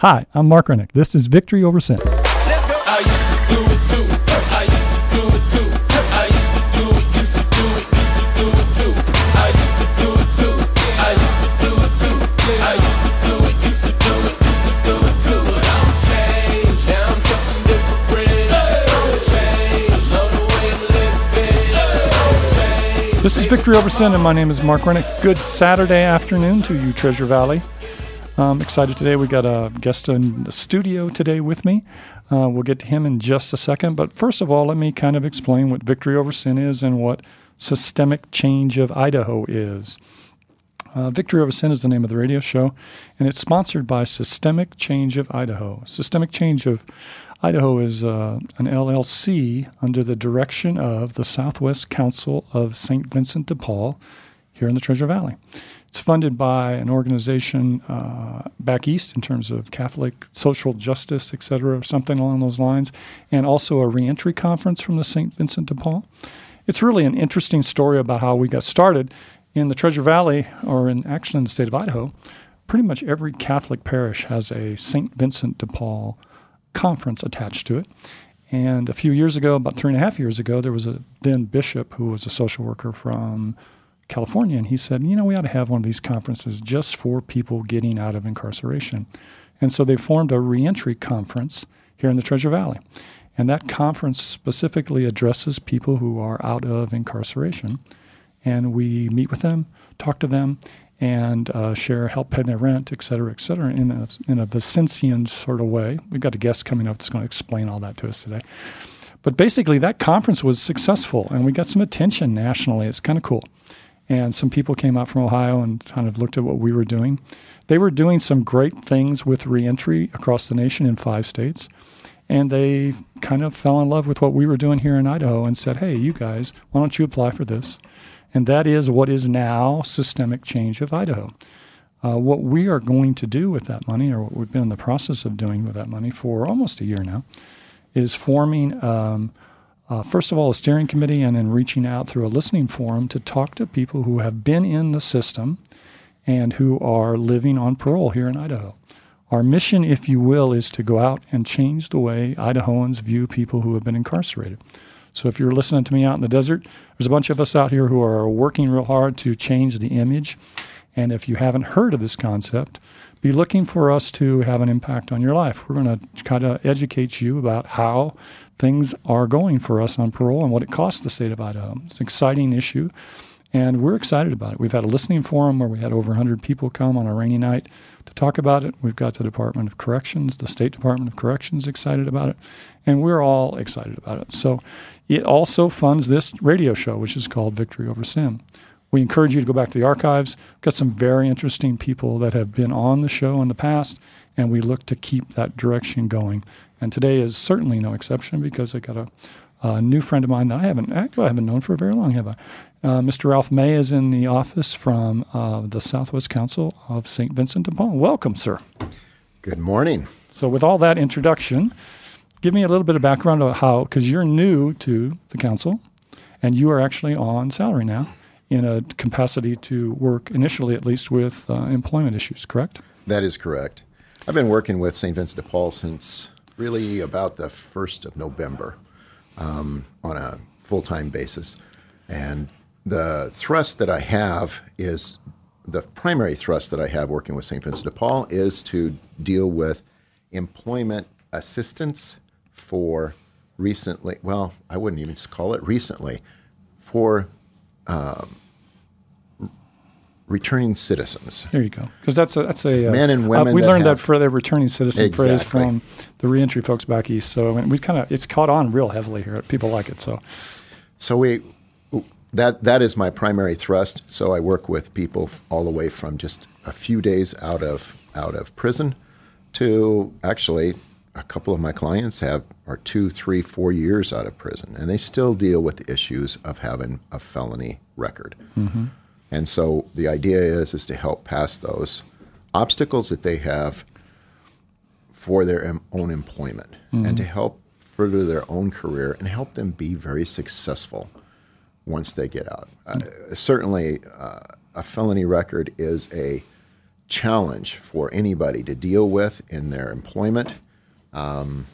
Hi, I'm Mark Rennick. This is Victory Over Sin. This is Victory Over Sin, and my name is Mark Rennick. Good Saturday afternoon to you, Treasure Valley. I'm excited today. We got a guest in the studio today with me. Uh, we'll get to him in just a second. But first of all, let me kind of explain what Victory Over Sin is and what Systemic Change of Idaho is. Uh, Victory Over Sin is the name of the radio show, and it's sponsored by Systemic Change of Idaho. Systemic Change of Idaho is uh, an LLC under the direction of the Southwest Council of St. Vincent de Paul here in the Treasure Valley. It's funded by an organization uh, back east in terms of Catholic social justice, et cetera, something along those lines, and also a reentry conference from the St. Vincent de Paul. It's really an interesting story about how we got started in the Treasure Valley, or in actually in the state of Idaho. Pretty much every Catholic parish has a St. Vincent de Paul conference attached to it. And a few years ago, about three and a half years ago, there was a then bishop who was a social worker from California, and he said, you know, we ought to have one of these conferences just for people getting out of incarceration. And so they formed a reentry conference here in the Treasure Valley. And that conference specifically addresses people who are out of incarceration. And we meet with them, talk to them, and uh, share, help pay their rent, et cetera, et cetera, in a, in a sort of way. We've got a guest coming up that's going to explain all that to us today. But basically, that conference was successful, and we got some attention nationally. It's kind of cool and some people came out from Ohio and kind of looked at what we were doing. They were doing some great things with reentry across the nation in five states. And they kind of fell in love with what we were doing here in Idaho and said, hey, you guys, why don't you apply for this? And that is what is now Systemic Change of Idaho. Uh, what we are going to do with that money, or what we've been in the process of doing with that money for almost a year now, is forming um, uh, first of all, a steering committee, and then reaching out through a listening forum to talk to people who have been in the system and who are living on parole here in Idaho. Our mission, if you will, is to go out and change the way Idahoans view people who have been incarcerated. So if you're listening to me out in the desert, there's a bunch of us out here who are working real hard to change the image. And if you haven't heard of this concept, be looking for us to have an impact on your life. We're going to kind of educate you about how things are going for us on parole and what it costs the state of Idaho. It's an exciting issue, and we're excited about it. We've had a listening forum where we had over 100 people come on a rainy night to talk about it. We've got the Department of Corrections, the State Department of Corrections excited about it, and we're all excited about it. So it also funds this radio show, which is called Victory Over Sin. We encourage you to go back to the archives. We've got some very interesting people that have been on the show in the past, and we look to keep that direction going. And today is certainly no exception because I got a, a new friend of mine that I haven't actually I haven't known for very long, have I? Uh, Mr. Ralph May is in the office from uh, the Southwest Council of St. Vincent de Paul. Welcome, sir. Good morning. So, with all that introduction, give me a little bit of background of how, because you're new to the council and you are actually on salary now in a capacity to work initially, at least, with uh, employment issues, correct? That is correct. I've been working with St. Vincent de Paul since really about the 1st of November um, on a full time basis. And the thrust that I have is the primary thrust that I have working with St. Vincent de Paul is to deal with employment assistance for recently, well, I wouldn't even call it recently, for um, returning citizens. There you go. Because that's a that's a uh, Men and women Uh, we that learned have- that for the returning citizen phrase from the reentry folks back east. So I mean, we kind of it's caught on real heavily here. People like it. So So we that that is my primary thrust. So I work with people all the way from just a few days out of out of prison to actually a couple of my clients have are two, three, four years out of prison, and they still deal with the issues of having a felony record. And so the idea is is to help pass those obstacles that they have for their own employment and to help further their own career and help them be very successful once they get out. Uh, certainly, uh, a felony record is a challenge for anybody to deal with in their employment. Um,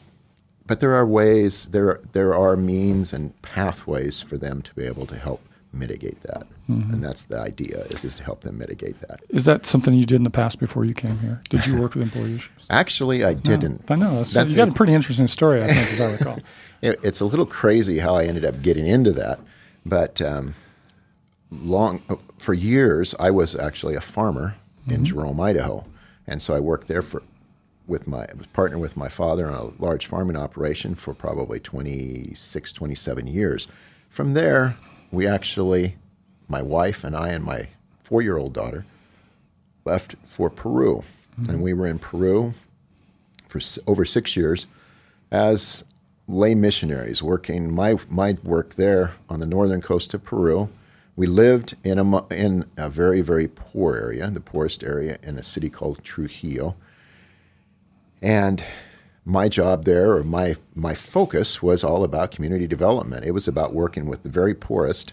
but there are ways, there there are means and pathways for them to be able to help mitigate that, and that's the idea is is to help them mitigate that. Is that something you did in the past before you came here? Did you work with employee issues? Actually, I didn't. I know. That's, That's- you got a pretty interesting story, I think, as I recall. it, it's a little crazy how I ended up getting into that, but um, long for years I was actually a farmer in Jerome, Idaho, and so I worked there for with my I was partnered with my father on a large farming operation for probably 26, 27 years. From there, we actually, my wife and I and my four-year-old daughter, left for Peru, hmm. and we were in Peru for s- over six years as lay missionaries working my my work there on the northern coast of Peru. We lived in a in a very very poor area, the poorest area in a city called Trujillo. And my job there, or my my focus, was all about community development. It was about working with the very poorest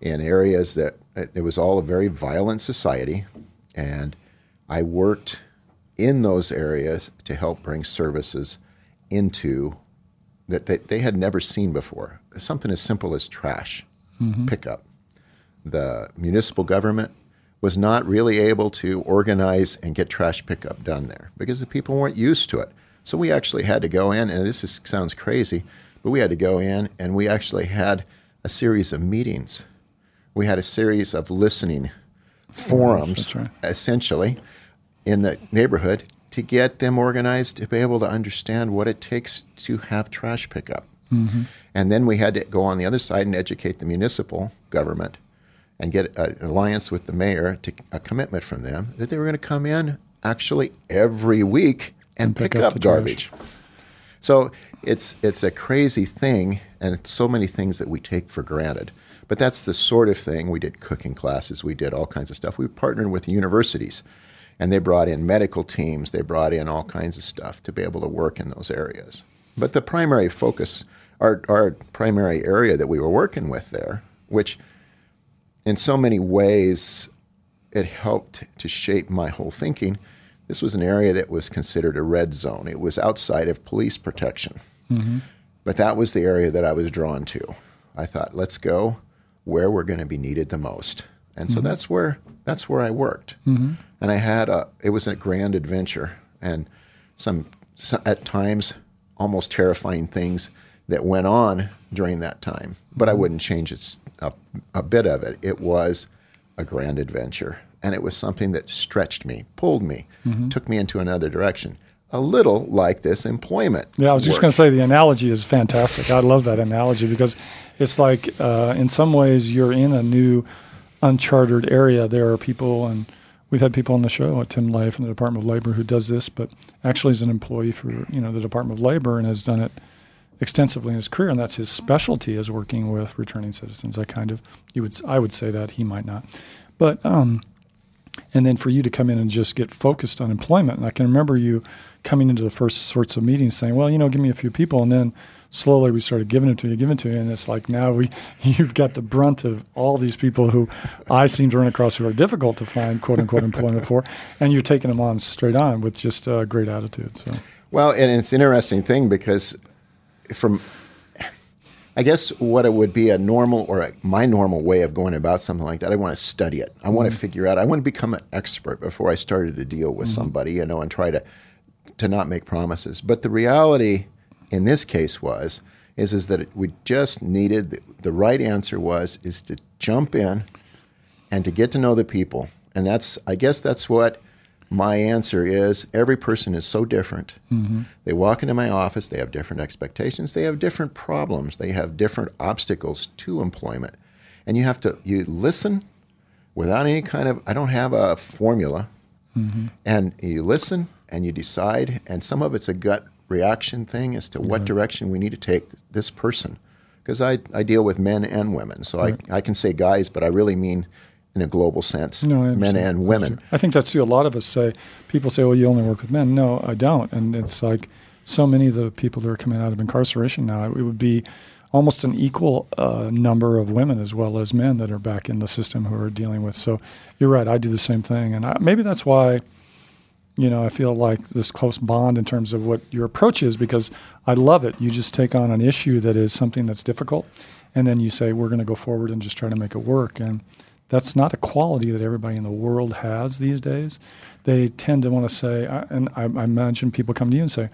in areas that it was all a very violent society, and I worked in those areas to help bring services into that they, they had never seen before. Something as simple as trash mm-hmm. pickup. The municipal government was not really able to organize and get trash pickup done there because the people weren't used to it. So we actually had to go in, and this is, sounds crazy, but we had to go in and we actually had a series of meetings. We had a series of listening forums, right. essentially, in the neighborhood to get them organized to be able to understand what it takes to have trash pickup. Mm-hmm. And then we had to go on the other side and educate the municipal government and get an alliance with the mayor to a commitment from them that they were going to come in actually every week and, pick, pick up up, trash. garbage. So it's it's a crazy thing, and it's so many things that we take for granted. But that's the sort of thing we did cooking classes, we did all kinds of stuff. We partnered with universities, and they brought in medical teams, they brought in all kinds of stuff to be able to work in those areas. But the primary focus, our our primary area that we were working with there, which in so many ways it helped to shape my whole thinking. This was an area that was considered a red zone. It was outside of police protection. Mm-hmm. But that was the area that I was drawn to. I thought, let's go where we're going to be needed the most. And so mm-hmm. that's where that's where I worked. Mm-hmm. And I had a it was a grand adventure and some, some at times almost terrifying things that went on during that time. But I wouldn't change it, a, a bit of it. It was a grand adventure. And it was something that stretched me, pulled me, took me into another direction. A little like this employment. Yeah, I was just going to say the analogy is fantastic. I love that analogy because it's like, uh, in some ways, you're in a new, uncharted area. There are people, and we've had people on the show, Tim Lay from the Department of Labor, who does this, but actually is an employee for you know the Department of Labor and has done it extensively in his career, and that's his specialty is working with returning citizens. I kind of, you would, I would say that he might not, but um, and then for you to come in and just get focused on employment. And I can remember you coming into the first sorts of meetings saying, "Well, you know, give me a few people," and then slowly we started giving it to you, giving it to you, and it's like now we you've got the brunt of all these people who I seem to run across who are difficult to find quote unquote employment for, and you're taking them on straight on with just a great attitude. So Well, and it's an interesting thing because from I guess what it would be a normal or a, my normal way of going about something like that, I want to study it. I want to mm-hmm. figure out. I want to become an expert before I started to deal with mm-hmm. somebody, you know, and try to to not make promises. But the reality in this case was is is that it, we just needed the, the right answer was is to jump in and to get to know the people. And that's, I guess that's what my answer is. Every person is so different. Mm-hmm. They walk into my office, they have different expectations, they have different problems, they have different obstacles to employment. And you have to, you listen without any kind of, I don't have a formula. Mm-hmm. And you listen and you decide, and some of it's a gut reaction thing as to what direction we need to take this person. Because I, I deal with men and women. So I, I can say guys, but I really mean in a global sense No, men and women. I think that's. A lot of us say, people say, well, you only work with men. No, I don't. And it's like so many of the people that are coming out of incarceration now, it would be almost an equal uh, number of women as well as men that are back in the system who are dealing with. So you're right. I do the same thing, and I, maybe that's why you know, I feel like this close bond in terms of what your approach is because I love it. You just take on an issue that is something that's difficult, and then you say, we're going to go forward and just try to make it work. And that's not a quality that everybody in the world has these days. They tend to want to say, and I, I imagine people come to you and say,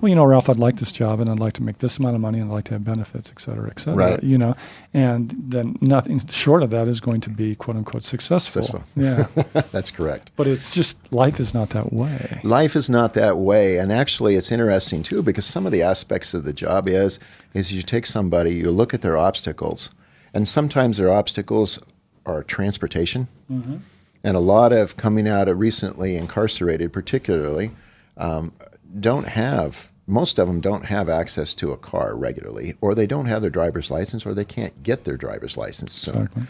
well, you know, Ralph, I'd like this job and I'd like to make this amount of money and I'd like to have benefits, et cetera, et cetera. Right. You know, and then nothing short of that is going to be quote unquote successful. Successful. Yeah. That's correct. But it's just life is not that way. Life is not that way, and actually, it's interesting too because some of the aspects of the job is is you take somebody, you look at their obstacles, and sometimes their obstacles are transportation, and a lot of coming out of recently incarcerated, particularly, um, don't have. Most of them don't have access to a car regularly, or they don't have their driver's license, or they can't get their driver's license soon. Exactly.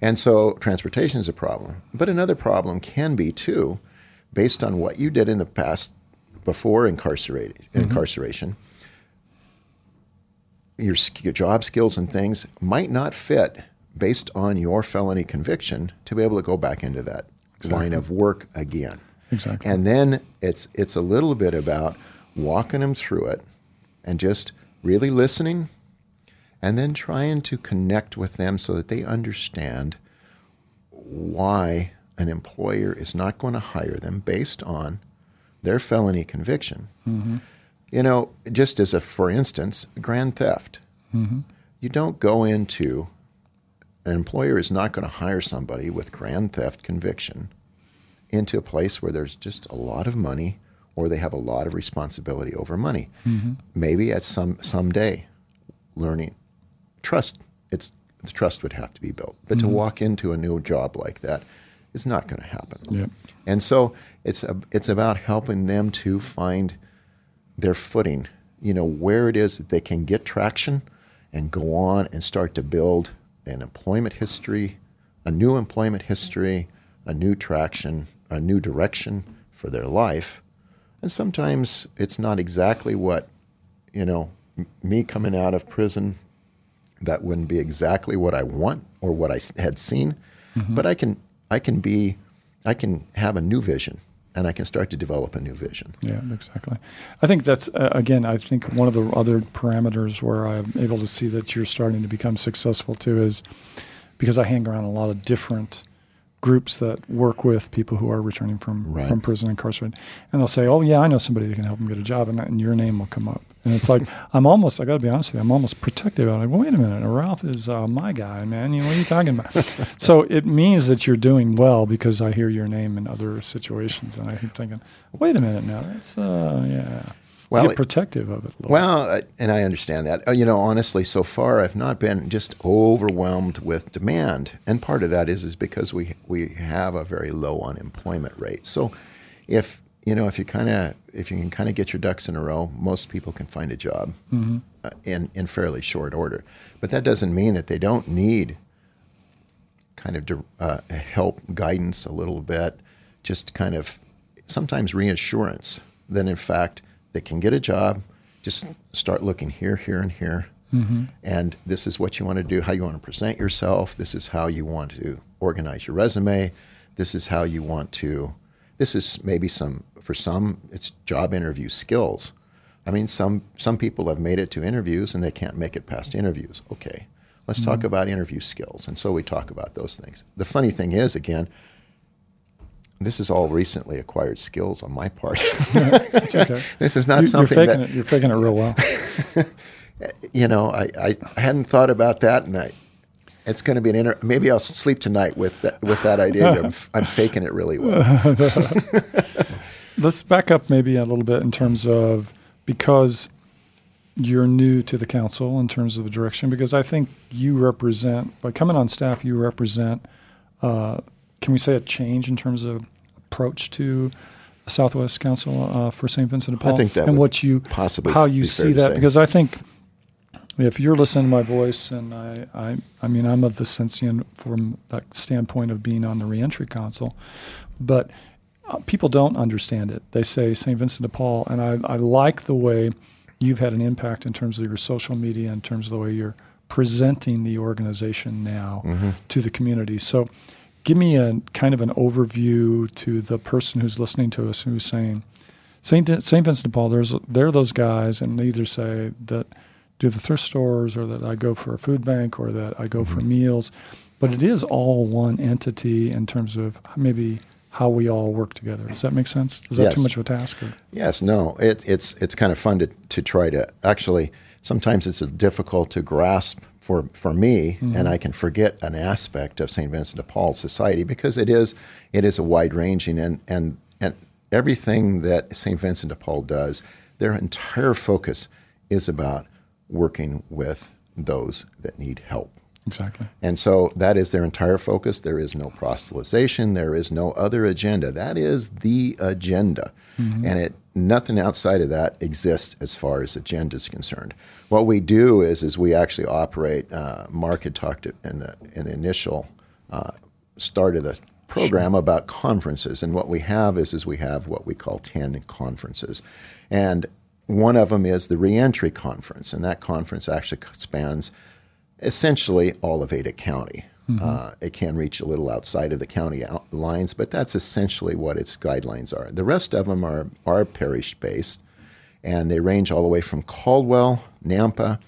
And so transportation is a problem. But another problem can be too, based on what you did in the past before incarcerated incarceration. Your, your job skills and things might not fit based on your felony conviction to be able to go back into that line of work again. Exactly. And then it's it's a little bit about walking them through it and just really listening and then trying to connect with them so that they understand why an employer is not going to hire them based on their felony conviction. Mm-hmm. You know, just as a for instance, grand theft. Mm-hmm. You don't go into an employer is not going to hire somebody with grand theft conviction into a place where there's just a lot of money or they have a lot of responsibility over money. Mm-hmm. Maybe at some someday learning trust it's the trust would have to be built. But to mm-hmm. walk into a new job like that is not going to happen. Yep. And so it's a, it's about helping them to find their footing, you know, where it is that they can get traction and go on and start to build an employment history, a new employment history, a new traction, a new direction for their life. And sometimes it's not exactly what, you know, m- me coming out of prison, that wouldn't be exactly what I want or what I had seen, mm-hmm. but I can I can be I can have a new vision and I can start to develop a new vision. Yeah, exactly. I think that's uh, again. I think one of the other parameters where I'm able to see that you're starting to become successful too is because I hang around a lot of different groups that work with people who are returning from Right. from prison incarcerated, and they'll say, "Oh yeah, I know somebody that can help them get a job," and, and your name will come up. And it's like I'm almost. I got to be honest with you. I'm almost protective. I'm like, well, wait a minute. Ralph is uh, my guy, man. You know what are you talking about? so it means that you're doing well because I hear your name in other situations, and I keep thinking, wait a minute now. That's uh, yeah. Well, Get protective of it. Well, uh, and I understand that. Uh, You know, honestly, so far I've not been just overwhelmed with demand, and part of that is is because we we have a very low unemployment rate. So, if you know, if you kind of if you can kind of get your ducks in a row, most people can find a job uh, in in fairly short order. But that doesn't mean that they don't need kind of uh, help, guidance a little bit, just kind of sometimes reassurance that in fact they can get a job. Just start looking here, here, and here. And this is what you want to do, how you want to present yourself. This is how you want to organize your resume. This is how you want to. This is maybe some for some it's job interview skills. I mean, some some people have made it to interviews and they can't make it past interviews. Okay, let's talk mm-hmm. about interview skills, and so we talk about those things. The funny thing is, again, this is all recently acquired skills on my part. okay. this is not You, something faking that it. You're faking it real well. you know. I, I, I hadn't thought about that, and I, it's going to be an inter- maybe I'll sleep tonight with that with that idea. I'm, f- I'm faking it really well. Let's back up maybe a little bit in terms of because you're new to the council in terms of the direction. Because I think you represent by coming on staff, you represent. Uh, can we say a change in terms of approach to Southwest Council uh, for St. Vincent de Paul? I think that and what you possibly how you see that because I think if you're listening to my voice and I, I, I mean I'm a Vincentian from that standpoint of being on the reentry council, but uh, people don't understand it. They say St. Vincent de Paul, and I, I like the way you've had an impact in terms of your social media, in terms of the way you're presenting the organization now Mm-hmm. to the community. So, give me a kind of an overview to the person who's listening to us who's saying, St. St. Vincent de Paul, there's, there are those guys, and they either say that do the thrift stores or that I go for a food bank or that I go for mm-hmm. meals. But it is all one entity in terms of maybe how we all work together. Does that make sense? Is that Yes. too much of a task? Or? Yes, no, it, it's it's kind of fun to, to try to actually. Sometimes it's difficult to grasp for for me, mm-hmm. and I can forget an aspect of Saint Vincent de Paul society because it is it is a wide ranging and and and everything that Saint Vincent de Paul does, their entire focus is about working with those that need help. Exactly. And so that is their entire focus. There is no proselytization. There is no other agenda. That is the agenda. And it nothing outside of that exists as far as agenda is concerned. What we do is is we actually operate. Uh, Mark had talked in the in the initial uh, start of the program about conferences, and what we have is is we have what we call ten conferences, and one of them is the reentry conference, and that conference actually spans essentially all of Ada County. Uh, it can reach a little outside of the county out- lines, but that's essentially what its guidelines are. The rest of them are, are parish based, and they range all the way from Caldwell, Nampa,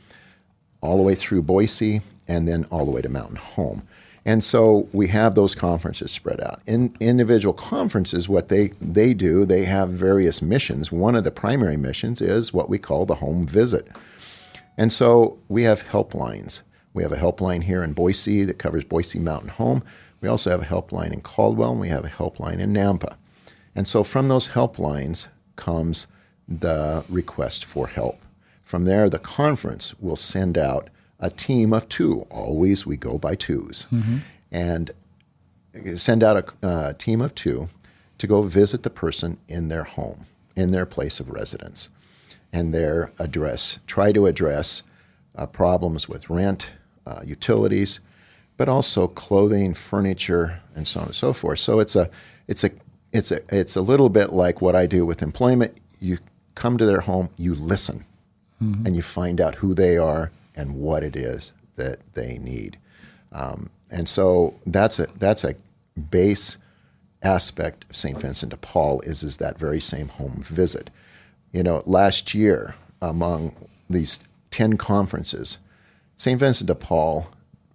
all the way through Boise, and then all the way to Mountain Home. And so we have those conferences spread out. In individual conferences, what they, they do, they have various missions. One of the primary missions is what we call the home visit. And so we have helplines. We have a helpline here in Boise that covers Boise Mountain Home. We also have a helpline in Caldwell, and we have a helpline in Nampa. And so from those helplines comes the request for help. From there, the conference will send out a team of two. Always we go by 2s And send out a uh, team of two to go visit the person in their home, in their place of residence, and their address. Try to address uh, problems with rent, uh, utilities, but also clothing, furniture, and so on and so forth. So it's a, it's a, it's a, it's a little bit like what I do with employment. You come to their home, you listen, and you find out who they are and what it is that they need. Um, and so that's a that's a base aspect of St. Vincent de Paul is is that very same home visit. You know, last year among these ten conferences, St. Vincent de Paul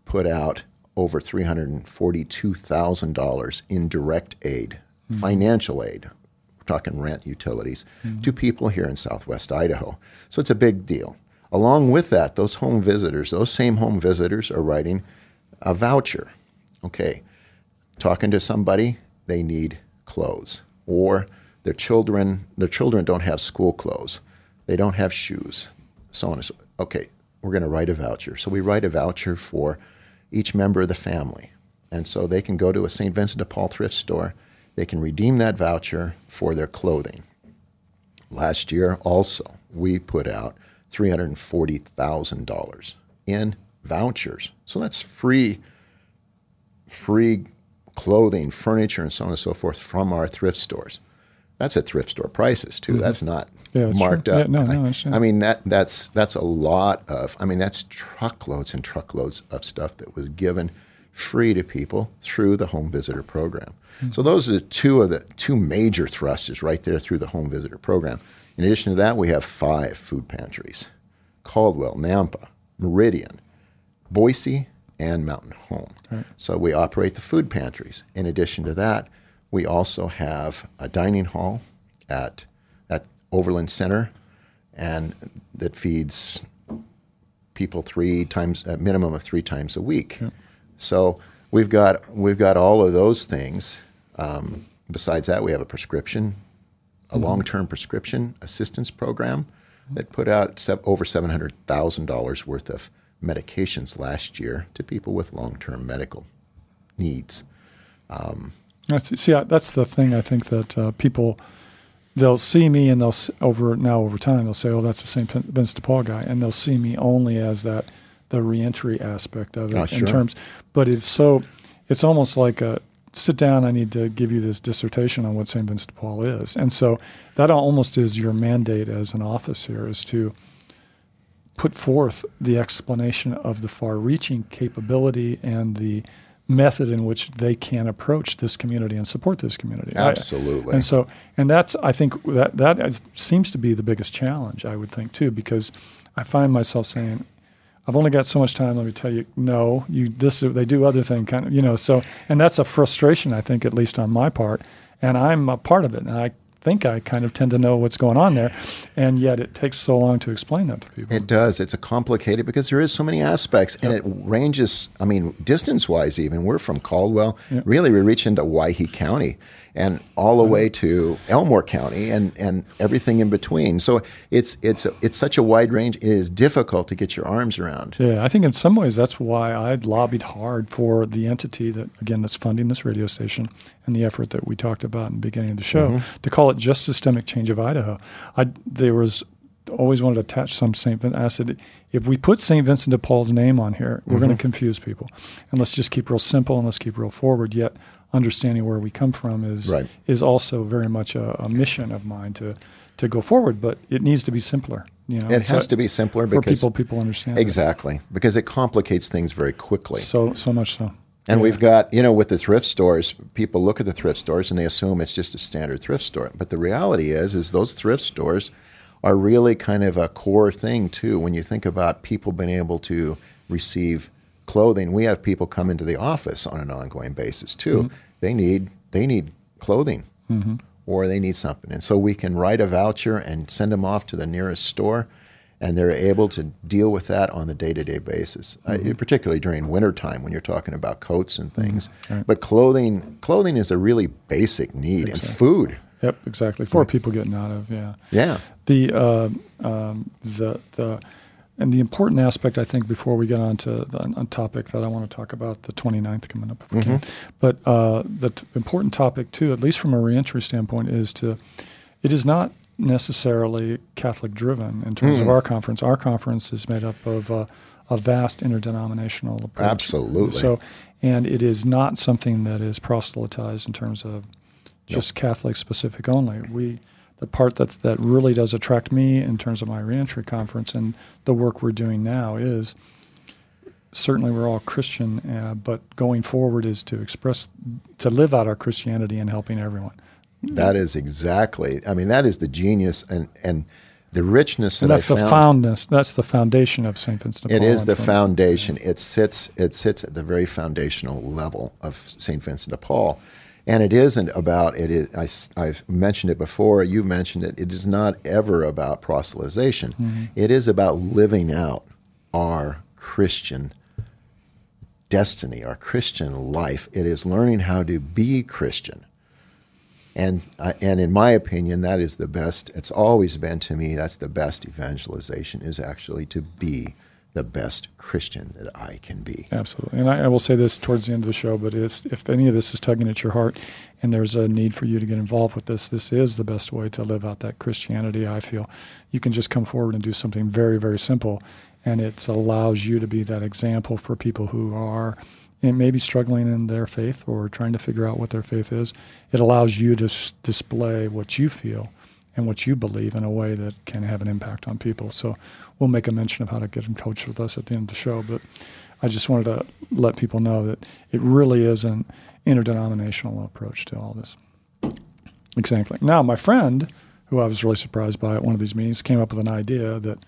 put out over three hundred and forty-two thousand dollars in direct aid, financial aid. We're talking rent, utilities, to people here in Southwest Idaho. So it's a big deal. Along with that, those home visitors, those same home visitors, are writing a voucher. Okay, talking to somebody, they need clothes, or their children, their children don't have school clothes, they don't have shoes, so on and so. Okay, we're going to write a voucher. So we write a voucher for each member of the family, and so they can go to a St. Vincent de Paul thrift store. They can redeem that voucher for their clothing. Last year, also, we put out $340,000 in vouchers. So that's free, free clothing, furniture, and so on and so forth from our thrift stores. That's at thrift store prices too. That's not Mm-hmm. Yeah, that's marked true. up. Yeah, no, no, I I, understand. I mean that that's that's a lot of. I mean that's truckloads and truckloads of stuff that was given free to people through the home visitor program. Hmm. So those are the two of the two major thrusters right there through the home visitor program. In addition to that, we have five food pantries: Caldwell, Nampa, Meridian, Boise, and Mountain Home. So we operate the food pantries. In addition to that, we also have a dining hall at at Overland Center, and that feeds people three times, a minimum of three times a week. So we've got we've got all of those things. Um, besides that, we have a prescription, a mm-hmm. long-term prescription assistance program that put out over seven hundred thousand dollars worth of medications last year to people with long-term medical needs. Um, that's, see, I- that's the thing. I think that uh, people they'll see me and they'll over now over time they'll say, "Oh, that's the Saint Vincent de Paul guy," and they'll see me only as that the reentry aspect of it Oh, in sure. terms. But it's so it's almost like a sit down. I need to give you this dissertation on what St. Vincent de Paul is. And so that almost is your mandate as an office here is to put forth the explanation of the far reaching capability and the method in which they can approach this community and support this community. I- Absolutely. and so, and that's, I think that, that is, seems to be the biggest challenge, I would think too, because I find myself saying, I've only got so much time. Let me tell you, no, you, this, they do other thing kind of, you know, so, and that's a frustration, I think, at least on my part. And I'm a part of it. And I think I kind of tend to know what's going on there. And yet it takes so long to explain that to people. It does. It's a complicated because there is so many aspects, and it ranges. I mean, distance-wise, even we're from Caldwell. Yep. Really, we reach into Owyhee County, and all the way to Elmore County, and and everything in between. So it's it's it's such a wide range. It is difficult to get your arms around. Yeah, I think in some ways that's why I lobbied hard for the entity that, again, that's funding this radio station and the effort that we talked about in the beginning of the show mm-hmm. to call it just Systemic Change of Idaho. I there was always wanted to attach some St. Vincent. I said, if we put St. Vincent de Paul's name on here, we're going to mm-hmm. confuse people. And let's just keep real simple and let's keep real forward. Yet understanding where we come from is Right. is also very much a, a mission of mine to to go forward. But it needs to be simpler. You know, It has to be simpler for because people. People understand that. exactly because it complicates things very quickly. So so much so. And Yeah. we've got, you know, with the thrift stores, people look at the thrift stores and they assume it's just a standard thrift store. But the reality is, is those thrift stores are really kind of a core thing too. When you think about people being able to receive clothing, we have people come into the office on an ongoing basis too. Mm-hmm. They need they need clothing mm-hmm. or they need something, and so we can write a voucher and send them off to the nearest store. And they're able to deal with that on the day-to-day basis, uh, particularly during wintertime when you're talking about coats and things. But clothing, clothing is a really basic need, and food. Yep, exactly. For people getting out of yeah. Yeah, The uh, um, the the and the important aspect I think before we get on to the a topic that I want to talk about the 29th coming up if we can. But uh, the t- important topic too, at least from a reentry standpoint, is to it is not necessarily Catholic driven in terms of our conference. Our conference is made up of uh, a vast interdenominational approach. Absolutely. So, and it is not something that is proselytized in terms of just Catholic specific only. We, the part that that really does attract me in terms of my reentry conference and the work we're doing now is certainly we're all Christian, uh, but going forward is to express, to live out our Christianity and helping everyone. That is exactly. I mean, that is the genius and and the richness that And that's I the found. foundness. That's the foundation of St. Vincent de Paul. is and the foundation. It sits. It sits at the very foundational level of Saint Vincent de Paul, and it isn't about it. Is I, have mentioned it before. You mentioned it. It is not ever about proselytization. Mm-hmm. It is about living out our Christian destiny, our Christian life. It is learning how to be Christian. And I and in my opinion, that is the best. It's always been to me. That's the best evangelization is actually to be the best Christian that I can be. Absolutely. And I, I will say this towards the end of the show, but if any of this is tugging at your heart and there's a need for you to get involved with this, this is the best way to live out that Christianity, I feel. You can just come forward and do something very, very simple, and it allows you to be that example for people who are and maybe struggling in their faith or trying to figure out what their faith is. It allows you to s- display what you feel and what you believe in a way that can have an impact on people. So we'll make a mention of how to get in touch with us at the end of the show. But I just wanted to let people know that it really is an interdenominational approach to all this. Exactly. Now, my friend, who I was really surprised by at one of these meetings, came up with an idea that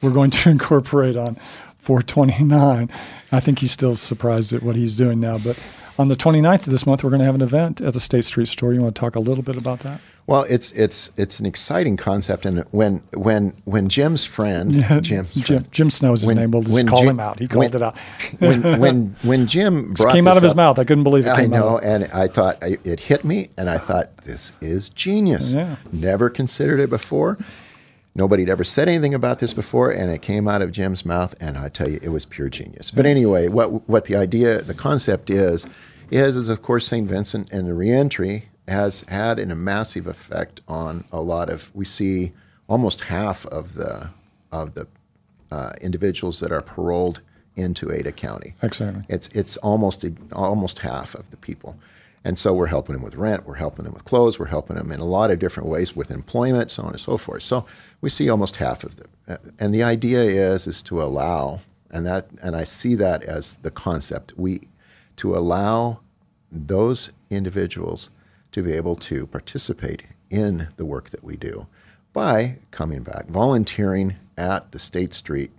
we're going to incorporate on 429. I think he's still surprised at what he's doing now. But on the 29th of this month, we're going to have an event at the State Street Store. You want to talk a little bit about that? Well, it's it's it's an exciting concept, and when when when Jim's friend, Jim's Jim, friend, Jim Snow's his when- name. We'll just call Jim- him out. He when- called it out. when when when Jim came out of his up- mouth. I couldn't believe it. I know, Out. and I thought I, it hit me, and I thought this is genius. Yeah. Never considered it before. Nobody'd ever said anything about this before, and it came out of Jim's mouth, and I tell you, it was pure genius. But anyway, what what the idea, the concept is, is is of course Saint Vincent and the reentry has had a massive effect on a lot of. We see almost half of the of the uh, individuals that are paroled into Ada County. Exactly. It's it's almost almost half of the people, And so we're helping them with rent, we're helping them with clothes, we're helping them in a lot of different ways with employment, so on and so forth. So we see almost half of them. And the idea is is to allow, and that and I see that as the concept. We to allow those individuals to be able to participate in the work that we do by coming back, volunteering at the State Street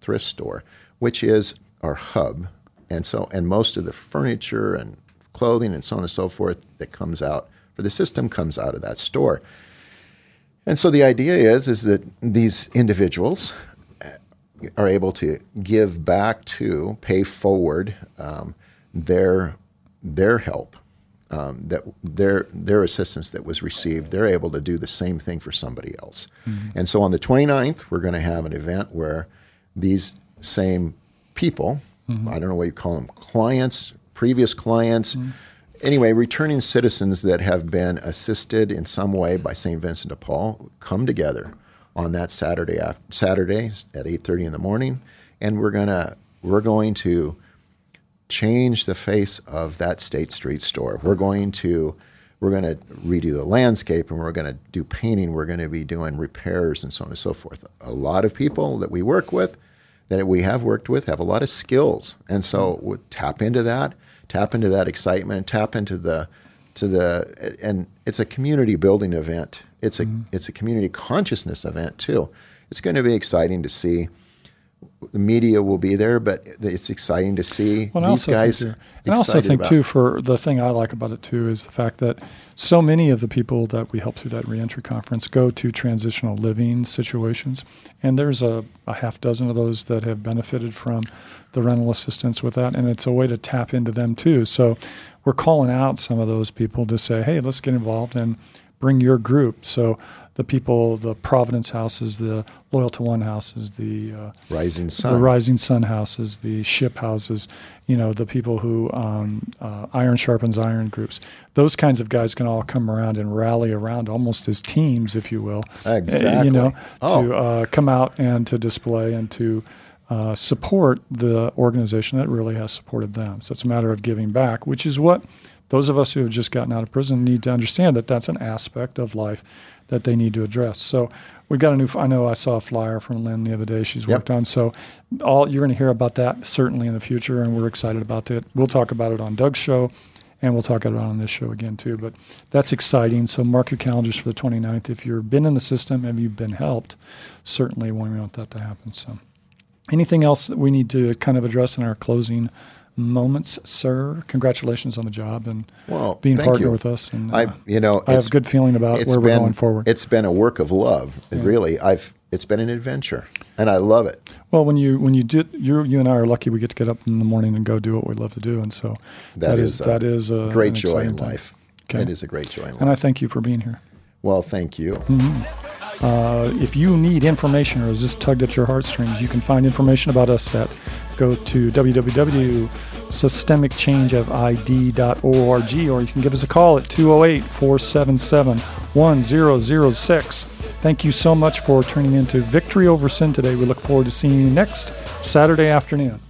thrift store, which is our hub. And so, and most of the furniture and clothing and so on and so forth that comes out for the system comes out of that store. And so the idea is is that these individuals uh, are able to give back to, pay forward um, their their help, um, that their their assistance that was received. They're able to do the same thing for somebody else. And so on the 29th, we're going to have an event where these same people, I don't know what you call them, clients, previous clients. Anyway, returning citizens that have been assisted in some way by St. Vincent de Paul come together on that Saturday af- Saturday at 8:30 in the morning, and we're gonna we're going to change the face of that State Street store. We're going to we're going to redo the landscape and we're going to do painting. We're going to be doing repairs and so on and so forth. A lot of people that we work with, that we have worked with, have a lot of skills, and so we'll tap into that, tap into that excitement, tap into the to the and it's a community building event. It's a mm-hmm. it's a community consciousness event too. It's going to be exciting to see the media will be there, but it's exciting to see Well, these guys. and I also think about- too, for the thing I like about it too is the fact that so many of the people that we help through that reentry conference go to transitional living situations, and there's a, a half dozen of those that have benefited from the rental assistance with that, and it's a way to tap into them too. So we're calling out some of those people to say, hey, let's get involved and bring your group. So the people, the Providence houses, the Loyal to One houses, the uh, Rising Sun. the Rising Sun houses, the ship houses, you know, the people who um, uh, iron sharpens iron groups. Those kinds of guys can all come around and rally around almost as teams, if you will. uh, Exactly. You know, Oh. to uh, come out and to display and to uh, support the organization that really has supported them. So it's a matter of giving back, which is what those of us who have just gotten out of prison need to understand that that's an aspect of life that they need to address. So we've got a new. I know I saw a flyer from Lynn the other day. She's Yep. worked on. So all you're going to hear about that certainly in the future, and we're excited about it. We'll talk about it on Doug's show, and we'll talk about it on this show again too. But that's exciting. So mark your calendars for the 29th. If you've been in the system and you've been helped, certainly when we want that to happen. So anything else that we need to kind of address in our closing moments, sir? Congratulations on the job and Well, being partner you. with us. And I, uh, you know, I have a good feeling about where we're been- going forward. It's been a work of love, really. I've it's been an adventure, and I love it. Well, when you when you did, you you and I are lucky. We get to get up in the morning and go do what we love to do, and so that is, that a is a great joy in thing. life. Okay. It is a great joy in life. And I thank you for being here. well, thank you. Uh, if you need information or is this tugged at your heartstrings, you can find information about us at go to www.systemicchangeofid.org or you can give us a call at 208 477 1006. Thank you so much for tuning into Victory Over Sin today. We look forward to seeing you next Saturday afternoon.